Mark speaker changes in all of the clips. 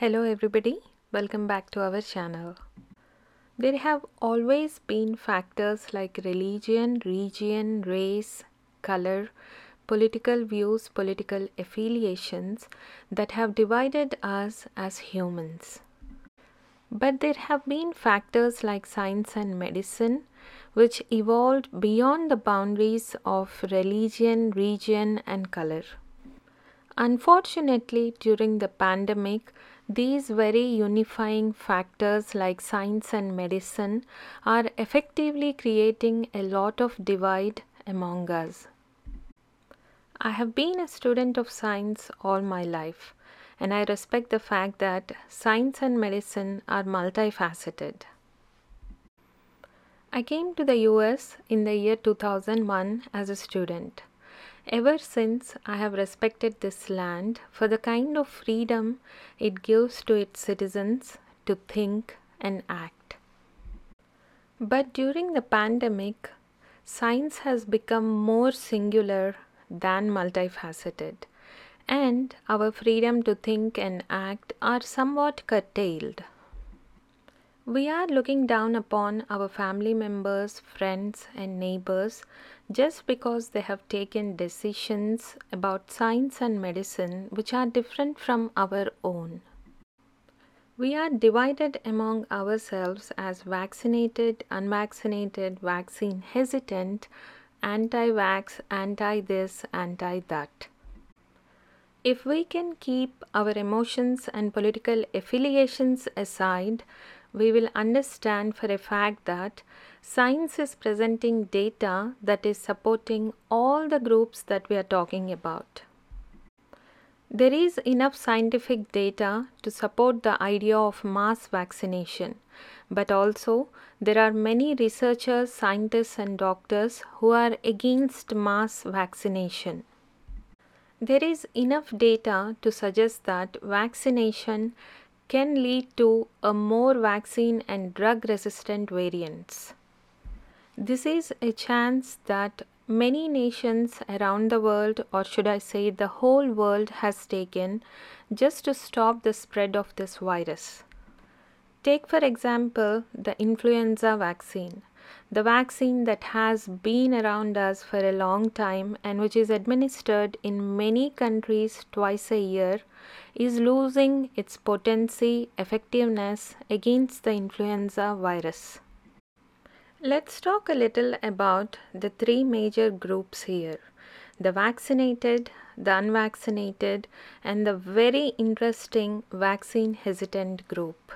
Speaker 1: Hello, everybody. Welcome back to our channel. There have always been factors like religion, region, race, color, political views, political affiliations that have divided us as humans. But there have been factors like science and medicine which evolved beyond the boundaries of religion, region, and color. Unfortunately, during the pandemic, these very unifying factors like science and medicine are effectively creating a lot of divide among us. I have been a student of science all my life, and I respect the fact that science and medicine are multifaceted. I came to the US in the year 2001 as a student. Ever since, I have respected this land for the kind of freedom it gives to its citizens to think and act. But during the pandemic, science has become more singular than multifaceted, and our freedom to think and act are somewhat curtailed. We are looking down upon our family members, friends, and neighbors just because they have taken decisions about science and medicine which are different from our own. We are divided among ourselves as vaccinated, unvaccinated, vaccine hesitant, anti vax, anti this, anti that. If we can keep our emotions and political affiliations aside, we will understand for a fact that science is presenting data that is supporting all the groups that we are talking about. There is enough scientific data to support the idea of mass vaccination, but also there are many researchers, scientists, and doctors who are against mass vaccination. There is enough data to suggest that vaccination can lead to a more vaccine and drug resistant variants. This is a chance that many nations around the world, or should I say the whole world, has taken just to stop the spread of this virus. Take, for example, the influenza vaccine, the vaccine that has been around us for a long time and which is administered in many countries twice a year is losing its potency effectiveness against the influenza virus. Let's talk a little about the three major groups here the vaccinated, the unvaccinated, and the very interesting vaccine hesitant group.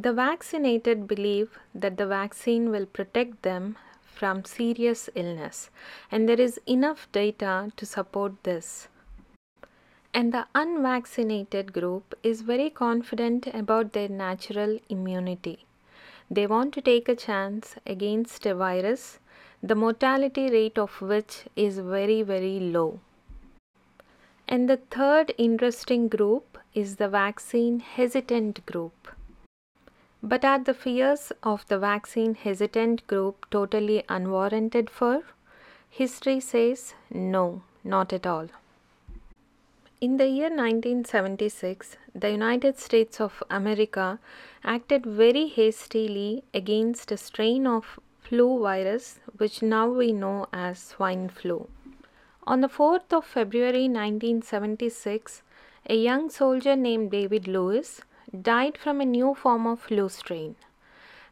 Speaker 1: The vaccinated believe that the vaccine will protect them from serious illness, and there is enough data to support this. And the unvaccinated group is very confident about their natural immunity. They want to take a chance against a virus, the mortality rate of which is very, very low. And the third interesting group is the vaccine hesitant group. But are the fears of the vaccine hesitant group totally unwarranted for? History says no, not at all. In the year 1976, the United States of America acted very hastily against a strain of flu virus which now we know as swine flu. On the 4th of February 1976, a young soldier named David Lewis died from a new form of flu strain.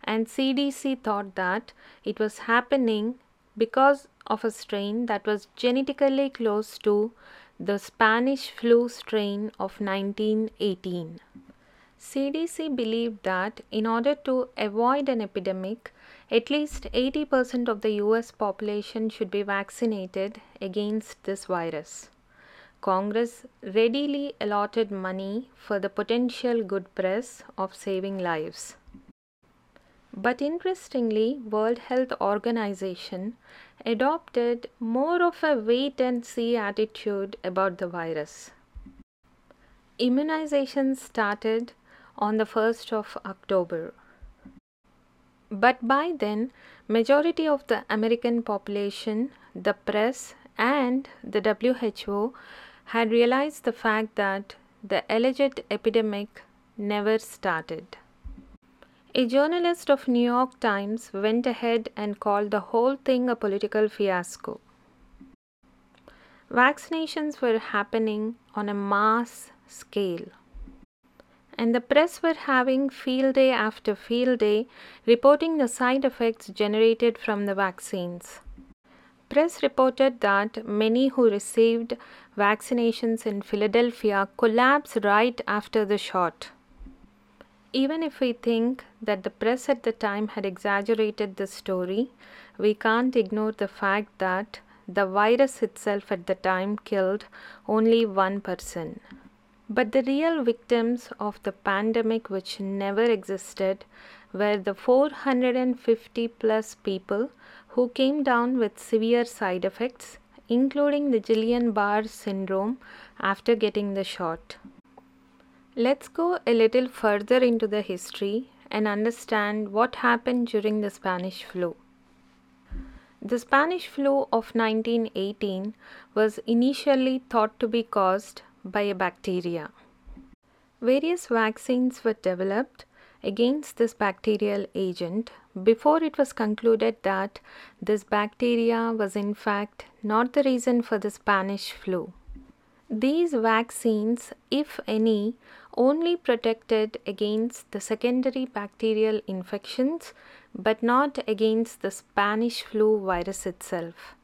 Speaker 1: And CDC thought that it was happening because of a strain that was genetically close to the Spanish flu strain of 1918. CDC believed that in order to avoid an epidemic, at least 80% of the US population should be vaccinated against this virus. Congress readily allotted money for the potential good press of saving lives. But interestingly, World Health Organization adopted more of a wait and see attitude about the virus. Immunization started on the 1st of October. But by then, majority of the American population, the press and the WHO had realized the fact that the alleged epidemic never started. A journalist of New York Times went ahead and called the whole thing a political fiasco. Vaccinations were happening on a mass scale. And the press were having field day after field day reporting the side effects generated from the vaccines. Press reported that many who received vaccinations in Philadelphia collapsed right after the shot. Even if we think that the press at the time had exaggerated the story, we can't ignore the fact that the virus itself at the time killed only one person. But the real victims of the pandemic, which never existed, were the 450 plus people who came down with severe side effects, including the Guillain Barre syndrome after getting the shot. Let's go a little further into the history and understand what happened during the Spanish flu. The Spanish flu of 1918 was initially thought to be caused by a bacteria. Various vaccines were developed against this bacterial agent before it was concluded that this bacteria was in fact not the reason for the Spanish flu. These vaccines, if any, only protected against the secondary bacterial infections but not against the Spanish flu virus itself.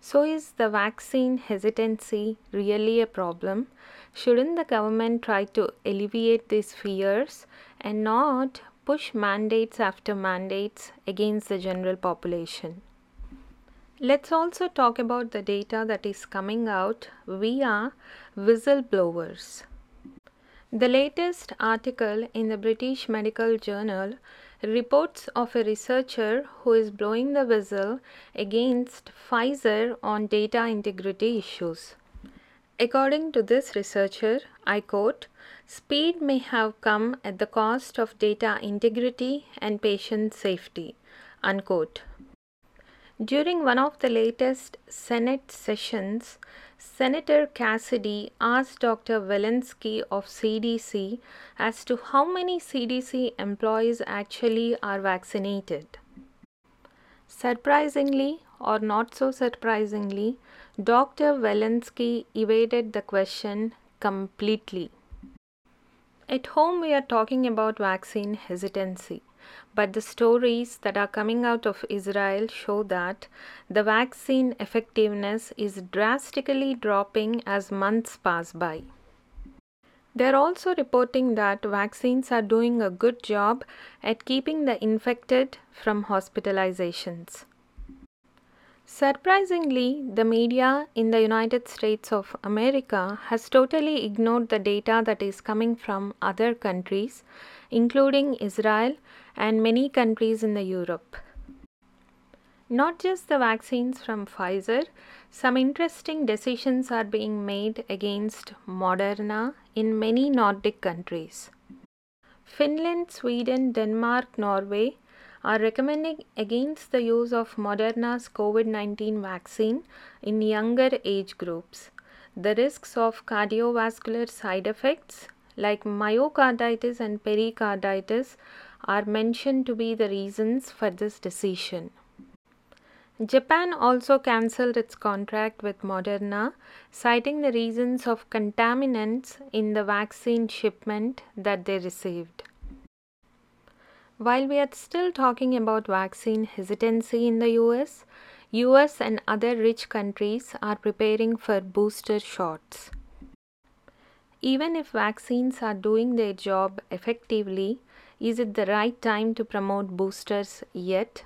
Speaker 1: So, is the vaccine hesitancy really a problem? Shouldn't the government try to alleviate these fears and not push mandates after mandates against the general population? Let's also talk about the data that is coming out via whistleblowers. The latest article in the British Medical Journal reports of a researcher who is blowing the whistle against Pfizer on data integrity issues. According to this researcher, I quote, speed may have come at the cost of data integrity and patient safety, unquote. During one of the latest Senate sessions, Senator Cassidy asked Dr. Walensky of CDC as to how many CDC employees actually are vaccinated. Surprisingly, or not so surprisingly, Dr. Walensky evaded the question completely. At home, we are talking about vaccine hesitancy. But the stories that are coming out of Israel show that the vaccine effectiveness is drastically dropping as months pass by. They're also reporting that vaccines are doing a good job at keeping the infected from hospitalizations. Surprisingly, the media in the United States of America has totally ignored the data that is coming from other countries, including Israel and many countries in the Europe. Not just the vaccines from Pfizer, some interesting decisions are being made against Moderna in many Nordic countries. Finland, Sweden, Denmark, Norway are recommending against the use of Moderna's COVID 19 vaccine in younger age groups. The risks of cardiovascular side effects like myocarditis and pericarditis are mentioned to be the reasons for this decision. Japan also cancelled its contract with Moderna, citing the reasons of contaminants in the vaccine shipment that they received. While we are still talking about vaccine hesitancy in the US, US and other rich countries are preparing for booster shots. Even if vaccines are doing their job effectively, is it the right time to promote boosters yet?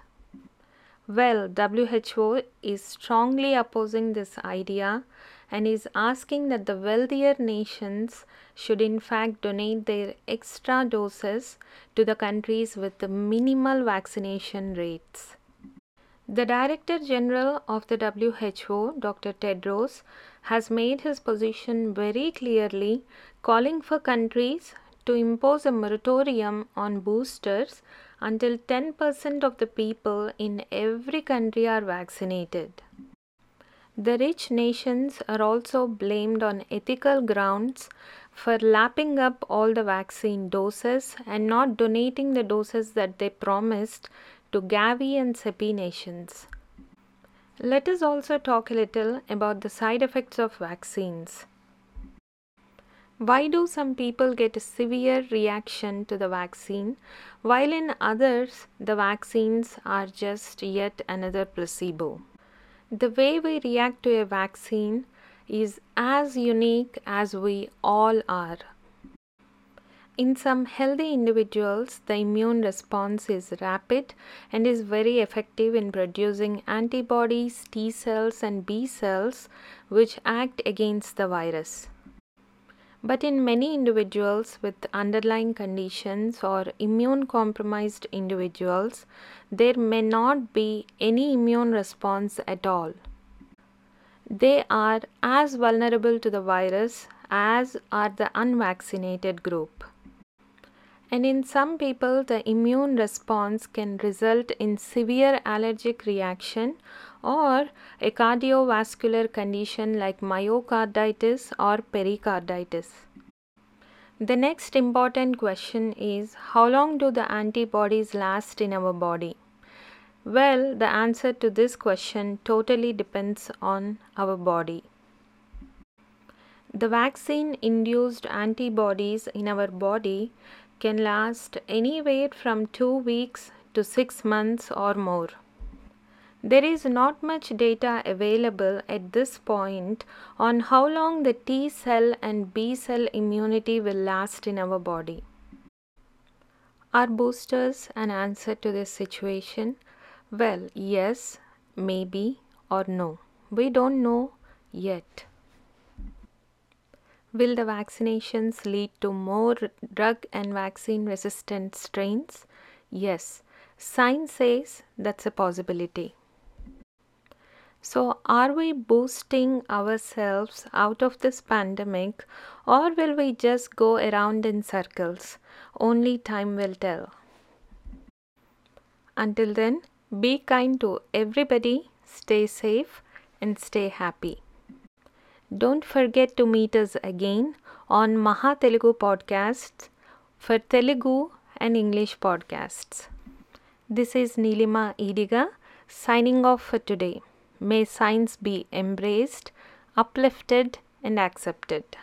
Speaker 1: Well, WHO is strongly opposing this idea and is asking that the wealthier nations should in fact donate their extra doses to the countries with the minimal vaccination rates. The Director General of the WHO, Dr. Tedros, has made his position very clearly, calling for countries to impose a moratorium on boosters until 10% of the people in every country are vaccinated. The rich nations are also blamed on ethical grounds for lapping up all the vaccine doses and not donating the doses that they promised to Gavi and CEPI nations. Let us also talk a little about the side effects of vaccines. Why do some people get a severe reaction to the vaccine while in others the vaccines are just yet another placebo? The way we react to a vaccine is as unique as we all are. In some healthy individuals, the immune response is rapid and is very effective in producing antibodies, T cells, and B cells which act against the virus. But in many individuals with underlying conditions or immune compromised individuals, there may not be any immune response at all. They are as vulnerable to the virus as are the unvaccinated group. And in some people, the immune response can result in severe allergic reaction or a cardiovascular condition like myocarditis or pericarditis. The next important question is how long do the antibodies last in our body? Well, the answer to this question totally depends on our body. The vaccine induced antibodies in our body can last anywhere from 2 weeks to 6 months or more. There is not much data available at this point on how long the T cell and B cell immunity will last in our body. Are boosters an answer to this situation? Well, yes, maybe, or no. We don't know yet. Will the vaccinations lead to more drug and vaccine resistant strains? Yes, science says that's a possibility. So, are we boosting ourselves out of this pandemic or will we just go around in circles? Only time will tell. Until then, be kind to everybody, stay safe, and stay happy. Don't forget to meet us again on Maha Telugu podcasts for Telugu and English podcasts. This is Nilima Idiga signing off for today. May science be embraced, uplifted, and accepted.